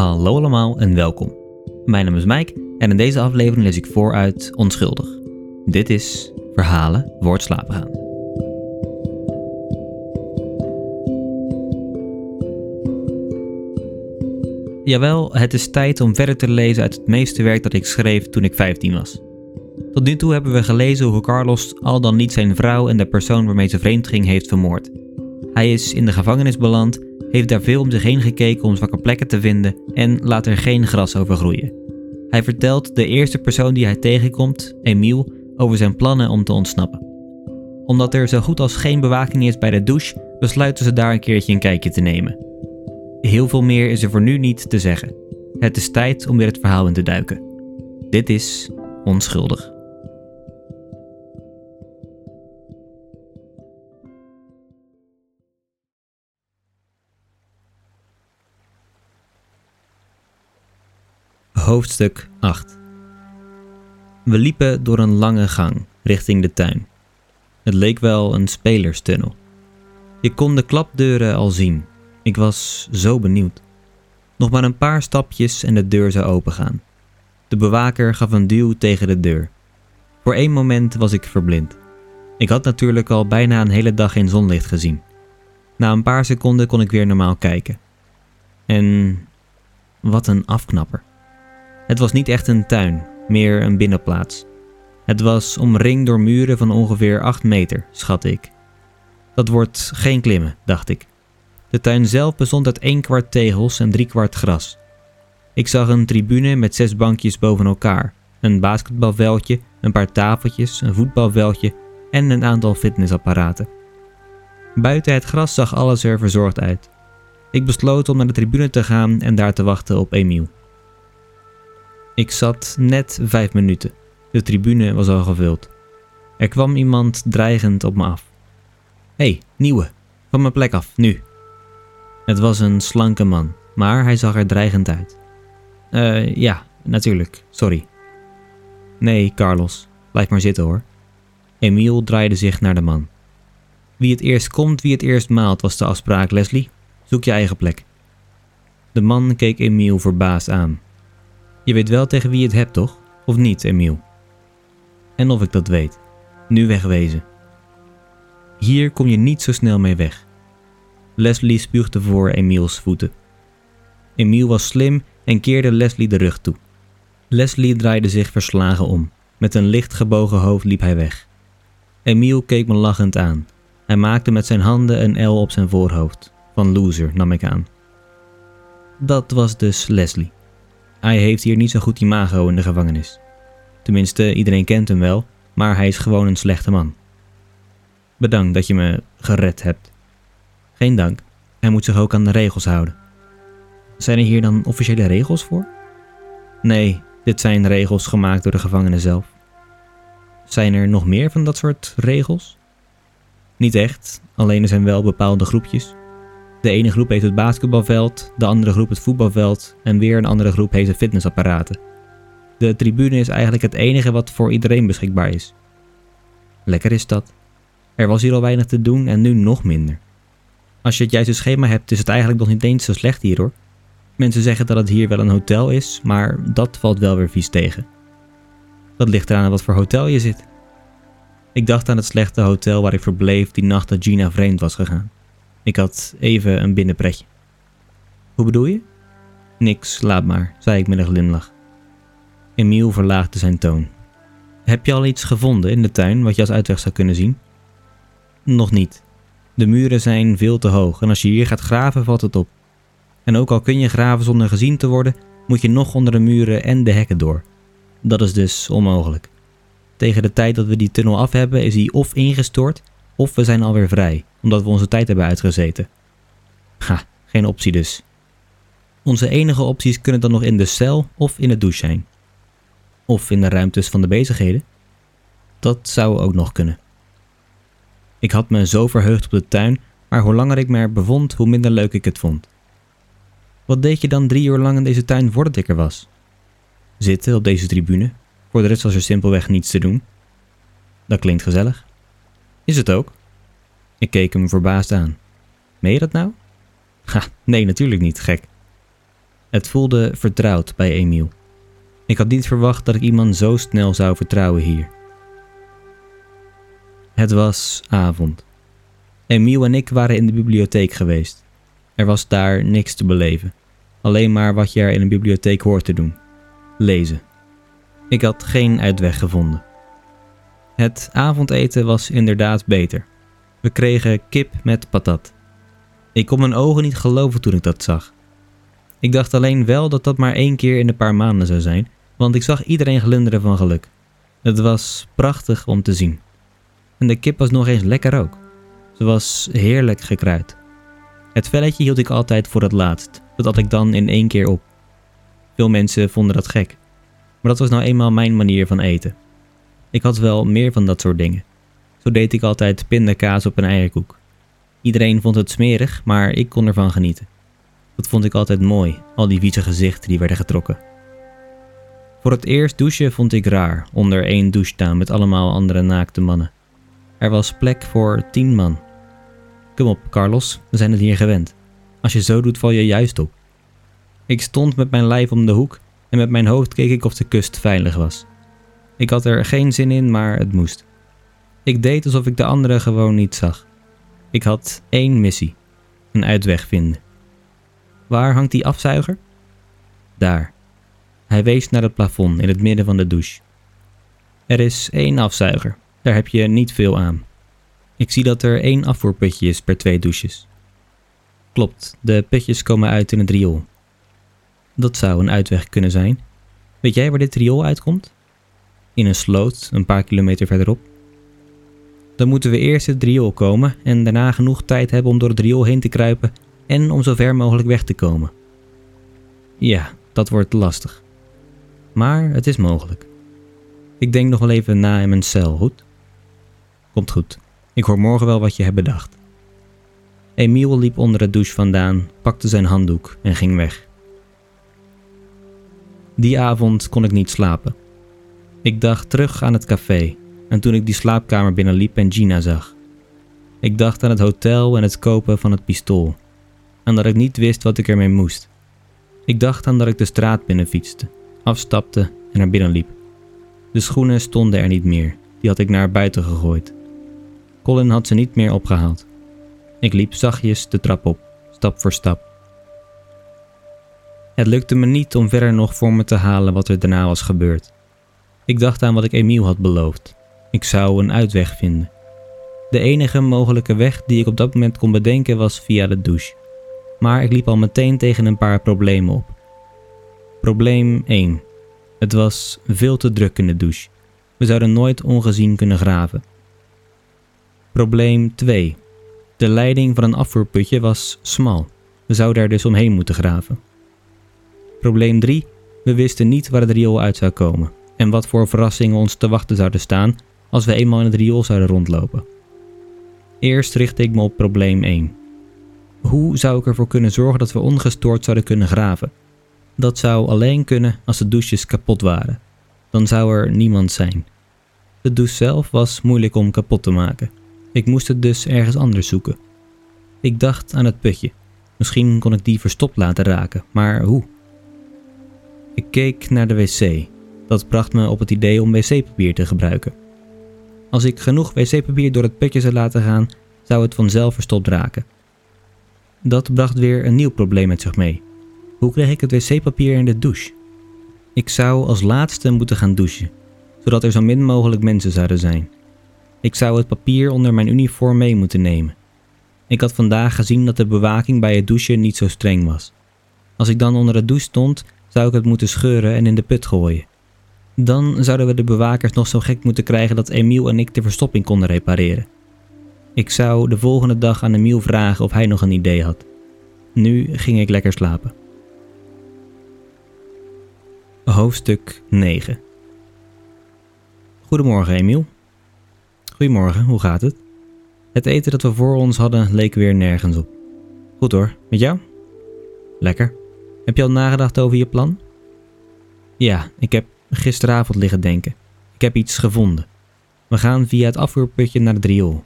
Hallo allemaal en welkom. Mijn naam is Mike en in deze aflevering lees ik voor uit Onschuldig. Dit is Verhalen Woord slapen gaan. Jawel, het is tijd om verder te lezen uit het meeste werk dat ik schreef toen ik 15 was. Tot nu toe hebben we gelezen hoe Carlos al dan niet zijn vrouw en de persoon waarmee ze vreemd ging heeft vermoord. Hij is in de gevangenis beland, heeft daar veel om zich heen gekeken om zwakke plekken te vinden en laat er geen gras over groeien. Hij vertelt de eerste persoon die hij tegenkomt, Emiel, over zijn plannen om te ontsnappen. Omdat er zo goed als geen bewaking is bij de douche, besluiten ze daar een keertje een kijkje te nemen. Heel veel meer is er voor nu niet te zeggen. Het is tijd om weer het verhaal in te duiken. Dit is Onschuldig. Hoofdstuk 8 We liepen door een lange gang richting de tuin. Het leek wel een spelerstunnel. Je kon de klapdeuren al zien. Ik was zo benieuwd. Nog maar een paar stapjes en de deur zou opengaan. De bewaker gaf een duw tegen de deur. Voor één moment was ik verblind. Ik had natuurlijk al bijna een hele dag geen zonlicht gezien. Na een paar seconden kon ik weer normaal kijken. En wat een afknapper. Het was niet echt een tuin, meer een binnenplaats. Het was omringd door muren van ongeveer 8 meter, schatte ik. Dat wordt geen klimmen, dacht ik. De tuin zelf bestond uit één kwart tegels en drie kwart gras. Ik zag een tribune met zes bankjes boven elkaar, een basketbalveldje, een paar tafeltjes, een voetbalveldje en een aantal fitnessapparaten. Buiten het gras zag alles er verzorgd uit. Ik besloot om naar de tribune te gaan en daar te wachten op Emiel. Ik zat net vijf minuten. De tribune was al gevuld. Er kwam iemand dreigend op me af. Hé, hey, nieuwe, van mijn plek af, nu. Het was een slanke man, maar hij zag er dreigend uit. Eh, ja, natuurlijk, sorry. Nee, Carlos, blijf maar zitten hoor. Emiel draaide zich naar de man. Wie het eerst komt, wie het eerst maalt, was de afspraak, Leslie. Zoek je eigen plek. De man keek Emiel verbaasd aan. Je weet wel tegen wie je het hebt, toch? Of niet, Emiel? En of ik dat weet. Nu wegwezen. Hier kom je niet zo snel mee weg. Leslie spuugde voor Emiels voeten. Emiel was slim en keerde Leslie de rug toe. Leslie draaide zich verslagen om. Met een licht gebogen hoofd liep hij weg. Emiel keek me lachend aan. Hij maakte met zijn handen een L op zijn voorhoofd. Van loser, nam ik aan. Dat was dus Leslie. Hij heeft hier niet zo goed imago in de gevangenis. Tenminste, iedereen kent hem wel, maar hij is gewoon een slechte man. Bedankt dat je me gered hebt. Geen dank, hij moet zich ook aan de regels houden. Zijn er hier dan officiële regels voor? Nee, dit zijn regels gemaakt door de gevangenen zelf. Zijn er nog meer van dat soort regels? Niet echt, alleen er zijn wel bepaalde groepjes. De ene groep heeft het basketbalveld, de andere groep het voetbalveld en weer een andere groep heeft de fitnessapparaten. De tribune is eigenlijk het enige wat voor iedereen beschikbaar is. Lekker is dat. Er was hier al weinig te doen en nu nog minder. Als je het juiste schema hebt, is het eigenlijk nog niet eens zo slecht hier hoor. Mensen zeggen dat het hier wel een hotel is, maar dat valt wel weer vies tegen. Dat ligt eraan wat voor hotel je zit. Ik dacht aan het slechte hotel waar ik verbleef die nacht dat Gina vreemd was gegaan. Ik had even een binnenpretje. Hoe bedoel je? Niks, laat maar, zei ik met een glimlach. Emiel verlaagde zijn toon. Heb je al iets gevonden in de tuin wat je als uitweg zou kunnen zien? Nog niet. De muren zijn veel te hoog en als je hier gaat graven valt het op. En ook al kun je graven zonder gezien te worden, moet je nog onder de muren en de hekken door. Dat is dus onmogelijk. Tegen de tijd dat we die tunnel af hebben, is hij of ingestort of we zijn alweer vrij, omdat we onze tijd hebben uitgezeten. Ha, geen optie dus. Onze enige opties kunnen dan nog in de cel of in de douche zijn. Of in de ruimtes van de bezigheden. Dat zou ook nog kunnen. Ik had me zo verheugd op de tuin, maar hoe langer ik me er bevond, hoe minder leuk ik het vond. Wat deed je dan drie uur lang in deze tuin voordat ik er was? Zitten op deze tribune. Voor de rest was er simpelweg niets te doen. Dat klinkt gezellig. Is het ook? Ik keek hem verbaasd aan. Meen je dat nou? Ha, nee, natuurlijk niet, gek. Het voelde vertrouwd bij Emiel. Ik had niet verwacht dat ik iemand zo snel zou vertrouwen hier. Het was avond. Emiel en ik waren in de bibliotheek geweest. Er was daar niks te beleven. Alleen maar wat je er in een bibliotheek hoort te doen: lezen. Ik had geen uitweg gevonden. Het avondeten was inderdaad beter. We kregen kip met patat. Ik kon mijn ogen niet geloven toen ik dat zag. Ik dacht alleen wel dat dat maar één keer in een paar maanden zou zijn, want ik zag iedereen glunderen van geluk. Het was prachtig om te zien. En de kip was nog eens lekker ook. Ze was heerlijk gekruid. Het velletje hield ik altijd voor het laatst, dat had ik dan in één keer op. Veel mensen vonden dat gek, maar dat was nou eenmaal mijn manier van eten. Ik had wel meer van dat soort dingen. Zo deed ik altijd pindakaas op een eierkoek. Iedereen vond het smerig, maar ik kon ervan genieten. Dat vond ik altijd mooi, al die vieze gezichten die werden getrokken. Voor het eerst douchen vond ik raar, onder één douche staan met allemaal andere naakte mannen. Er was plek voor tien man. Kom op, Carlos, we zijn het hier gewend. Als je zo doet, val je juist op. Ik stond met mijn lijf om de hoek en met mijn hoofd keek ik of de kust veilig was. Ik had er geen zin in, maar het moest. Ik deed alsof ik de anderen gewoon niet zag. Ik had één missie: een uitweg vinden. Waar hangt die afzuiger? Daar. Hij wees naar het plafond in het midden van de douche. Er is één afzuiger, daar heb je niet veel aan. Ik zie dat er één afvoerputje is per twee douches. Klopt, de putjes komen uit in het riool. Dat zou een uitweg kunnen zijn. Weet jij waar dit riool uitkomt? In een sloot, een paar kilometer verderop. Dan moeten we eerst het riool komen en daarna genoeg tijd hebben om door het riool heen te kruipen en om zo ver mogelijk weg te komen. Ja, dat wordt lastig. Maar het is mogelijk. Ik denk nog wel even na in mijn cel, goed? Komt goed. Ik hoor morgen wel wat je hebt bedacht. Emiel liep onder het douche vandaan, pakte zijn handdoek en ging weg. Die avond kon ik niet slapen. Ik dacht terug aan het café en toen ik die slaapkamer binnenliep en Gina zag. Ik dacht aan het hotel en het kopen van het pistool. En dat ik niet wist wat ik ermee moest. Ik dacht aan dat ik de straat binnenfietste, afstapte en naar binnen liep. De schoenen stonden er niet meer, die had ik naar buiten gegooid. Colin had ze niet meer opgehaald. Ik liep zachtjes de trap op, stap voor stap. Het lukte me niet om verder nog voor me te halen wat er daarna was gebeurd. Ik dacht aan wat ik Emiel had beloofd. Ik zou een uitweg vinden. De enige mogelijke weg die ik op dat moment kon bedenken was via de douche. Maar ik liep al meteen tegen een paar problemen op. Probleem 1. Het was veel te druk in de douche. We zouden nooit ongezien kunnen graven. Probleem 2. De leiding van een afvoerputje was smal. We zouden er dus omheen moeten graven. Probleem 3. We wisten niet waar het riool uit zou komen en wat voor verrassingen ons te wachten zouden staan als we eenmaal in het riool zouden rondlopen. Eerst richtte ik me op probleem 1. Hoe zou ik ervoor kunnen zorgen dat we ongestoord zouden kunnen graven? Dat zou alleen kunnen als de douches kapot waren. Dan zou er niemand zijn. De douche zelf was moeilijk om kapot te maken. Ik moest het dus ergens anders zoeken. Ik dacht aan het putje. Misschien kon ik die verstopt laten raken, maar hoe? Ik keek naar de wc. Dat bracht me op het idee om wc-papier te gebruiken. Als ik genoeg wc-papier door het putje zou laten gaan, zou het vanzelf verstopt raken. Dat bracht weer een nieuw probleem met zich mee. Hoe kreeg ik het wc-papier in de douche? Ik zou als laatste moeten gaan douchen, zodat er zo min mogelijk mensen zouden zijn. Ik zou het papier onder mijn uniform mee moeten nemen. Ik had vandaag gezien dat de bewaking bij het douchen niet zo streng was. Als ik dan onder de douche stond, zou ik het moeten scheuren en in de put gooien. Dan zouden we de bewakers nog zo gek moeten krijgen dat Emiel en ik de verstopping konden repareren. Ik zou de volgende dag aan Emiel vragen of hij nog een idee had. Nu ging ik lekker slapen. Hoofdstuk 9 Goedemorgen, Emiel. Goedemorgen, hoe gaat het? Het eten dat we voor ons hadden leek weer nergens op. Goed hoor, met jou? Lekker. Heb je al nagedacht over je plan? Ja, ik heb gisteravond liggen denken. Ik heb iets gevonden. We gaan via het afvoerputje naar het riool.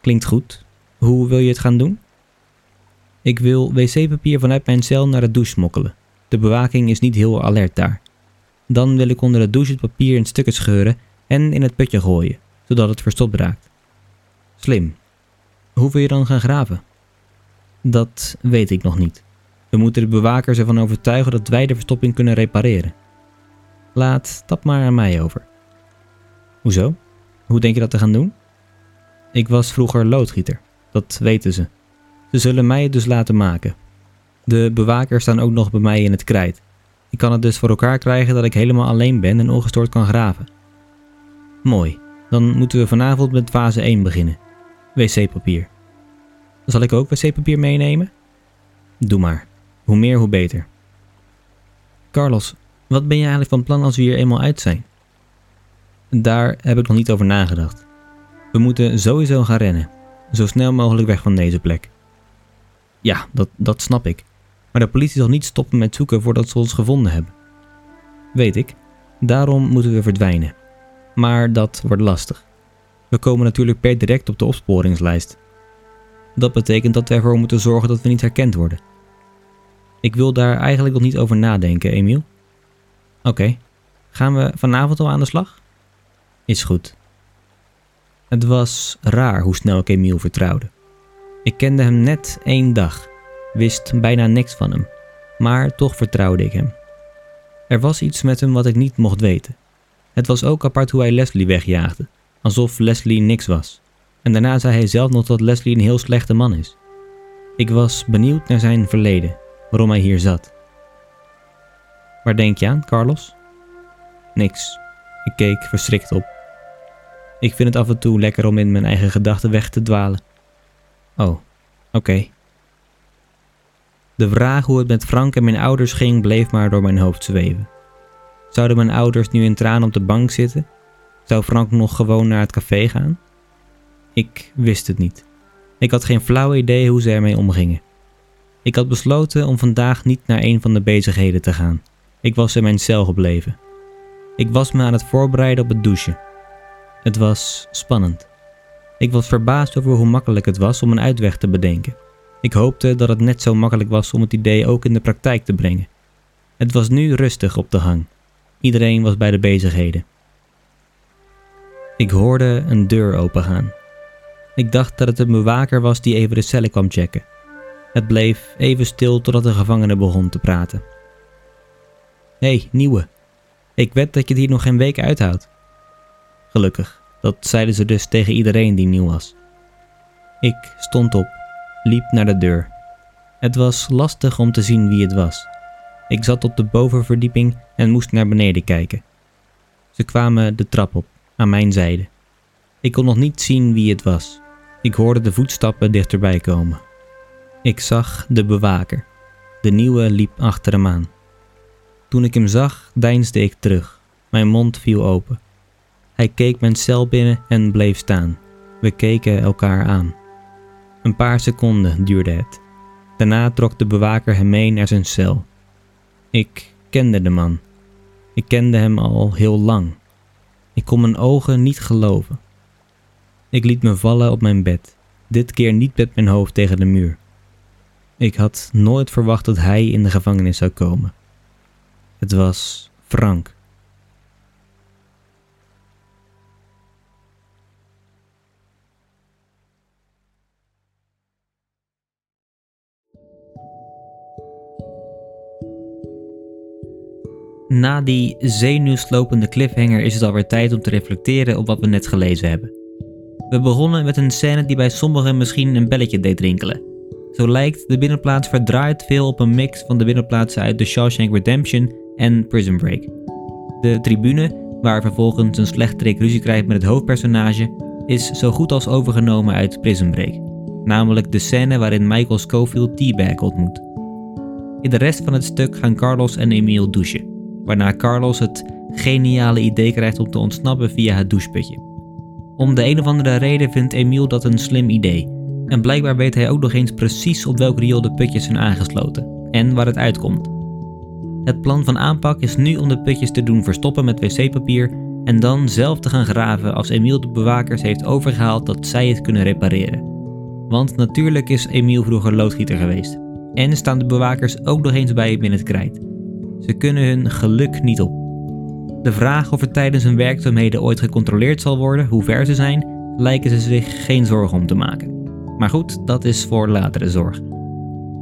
Klinkt goed. Hoe wil je het gaan doen? Ik wil wc-papier vanuit mijn cel naar de douche smokkelen. De bewaking is niet heel alert daar. Dan wil ik onder de douche het papier in stukken scheuren en in het putje gooien, zodat het verstopt raakt. Slim. Hoe wil je dan gaan graven? Dat weet ik nog niet. We moeten de bewakers ervan overtuigen dat wij de verstopping kunnen repareren. Laat dat maar aan mij over. Hoezo? Hoe denk je dat te gaan doen? Ik was vroeger loodgieter, dat weten ze. Ze zullen mij het dus laten maken. De bewakers staan ook nog bij mij in het krijt. Ik kan het dus voor elkaar krijgen dat ik helemaal alleen ben en ongestoord kan graven. Mooi, dan moeten we vanavond met fase 1 beginnen. Wc-papier. Zal ik ook wc-papier meenemen? Doe maar. Hoe meer, hoe beter. Carlos, wat ben je eigenlijk van plan als we hier eenmaal uit zijn? Daar heb ik nog niet over nagedacht. We moeten sowieso gaan rennen. Zo snel mogelijk weg van deze plek. Ja, dat, dat snap ik. Maar de politie zal niet stoppen met zoeken voordat ze ons gevonden hebben. Weet ik. Daarom moeten we verdwijnen. Maar dat wordt lastig. We komen natuurlijk per direct op de opsporingslijst. Dat betekent dat we ervoor moeten zorgen dat we niet herkend worden. Ik wil daar eigenlijk nog niet over nadenken, Emiel. Oké, gaan we vanavond al aan de slag? Is goed. Het was raar hoe snel ik Emiel vertrouwde. Ik kende hem net één dag, wist bijna niks van hem, maar toch vertrouwde ik hem. Er was iets met hem wat ik niet mocht weten. Het was ook apart hoe hij Leslie wegjaagde, alsof Leslie niks was. En daarna zei hij zelf nog dat Leslie een heel slechte man is. Ik was benieuwd naar zijn verleden, waarom hij hier zat. Waar denk je aan, Carlos? Niks. Ik keek verschrikt op. Ik vind het af en toe lekker om in mijn eigen gedachten weg te dwalen. Oh, oké. De vraag hoe het met Frank en mijn ouders ging bleef maar door mijn hoofd zweven. Zouden mijn ouders nu in tranen op de bank zitten? Zou Frank nog gewoon naar het café gaan? Ik wist het niet. Ik had geen flauw idee hoe ze ermee omgingen. Ik had besloten om vandaag niet naar een van de bezigheden te gaan. Ik was in mijn cel gebleven. Ik was me aan het voorbereiden op het douchen. Het was spannend. Ik was verbaasd over hoe makkelijk het was om een uitweg te bedenken. Ik hoopte dat het net zo makkelijk was om het idee ook in de praktijk te brengen. Het was nu rustig op de hang. Iedereen was bij de bezigheden. Ik hoorde een deur opengaan. Ik dacht dat het een bewaker was die even de cellen kwam checken. Het bleef even stil totdat de gevangene begon te praten. Hey, nieuwe. Ik wed dat je het hier nog geen week uithoudt. Gelukkig, dat zeiden ze dus tegen iedereen die nieuw was. Ik stond op, liep naar de deur. Het was lastig om te zien wie het was. Ik zat op de bovenverdieping en moest naar beneden kijken. Ze kwamen de trap op, aan mijn zijde. Ik kon nog niet zien wie het was. Ik hoorde de voetstappen dichterbij komen. Ik zag de bewaker. De nieuwe liep achter hem aan. Toen ik hem zag, deinsde ik terug. Mijn mond viel open. Hij keek mijn cel binnen en bleef staan. We keken elkaar aan. Een paar seconden duurde het. Daarna trok de bewaker hem mee naar zijn cel. Ik kende de man. Ik kende hem al heel lang. Ik kon mijn ogen niet geloven. Ik liet me vallen op mijn bed, dit keer niet met mijn hoofd tegen de muur. Ik had nooit verwacht dat hij in de gevangenis zou komen. Het was Frank. Na die zenuwslopende cliffhanger is het alweer tijd om te reflecteren op wat we net gelezen hebben. We begonnen met een scène die bij sommigen misschien een belletje deed rinkelen. Zo lijkt de binnenplaats verdraaid veel op een mix van de binnenplaatsen uit The Shawshank Redemption en Prison Break. De tribune, waar vervolgens een slechterik ruzie krijgt met het hoofdpersonage, is zo goed als overgenomen uit Prison Break. Namelijk de scène waarin Michael Scofield T-Bag ontmoet. In de rest van het stuk gaan Carlos en Emile douchen waarna Carlos het geniale idee krijgt om te ontsnappen via het doucheputje. Om de een of andere reden vindt Emiel dat een slim idee. En blijkbaar weet hij ook nog eens precies op welk riool de putjes zijn aangesloten en waar het uitkomt. Het plan van aanpak is nu om de putjes te doen verstoppen met wc-papier en dan zelf te gaan graven als Emiel de bewakers heeft overgehaald dat zij het kunnen repareren. Want natuurlijk is Emiel vroeger loodgieter geweest. En staan de bewakers ook nog eens bij hem in het krijt. Ze kunnen hun geluk niet op. De vraag of er tijdens hun werkzaamheden ooit gecontroleerd zal worden hoe ver ze zijn, lijken ze zich geen zorgen om te maken. Maar goed, dat is voor latere zorg.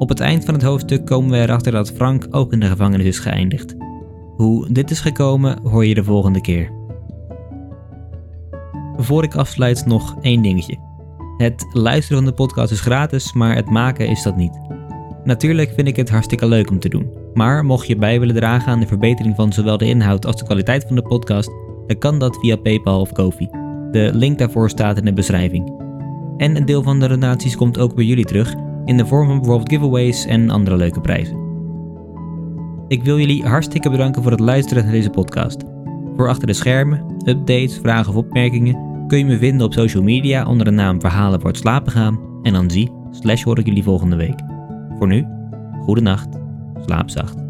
Op het eind van het hoofdstuk komen we erachter dat Frank ook in de gevangenis is geëindigd. Hoe dit is gekomen hoor je de volgende keer. Voor ik afsluit nog één dingetje. Het luisteren van de podcast is gratis, maar het maken is dat niet. Natuurlijk vind ik het hartstikke leuk om te doen. Maar mocht je bij willen dragen aan de verbetering van zowel de inhoud als de kwaliteit van de podcast, dan kan dat via PayPal of Kofi. De link daarvoor staat in de beschrijving. En een deel van de donaties komt ook bij jullie terug in de vorm van bijvoorbeeld giveaways en andere leuke prijzen. Ik wil jullie hartstikke bedanken voor het luisteren naar deze podcast. Voor achter de schermen, updates, vragen of opmerkingen kun je me vinden op social media onder de naam Verhalen wordt slapen gaan en dan zie slash hoor ik jullie volgende week. Voor nu, goede nacht, slaap zacht.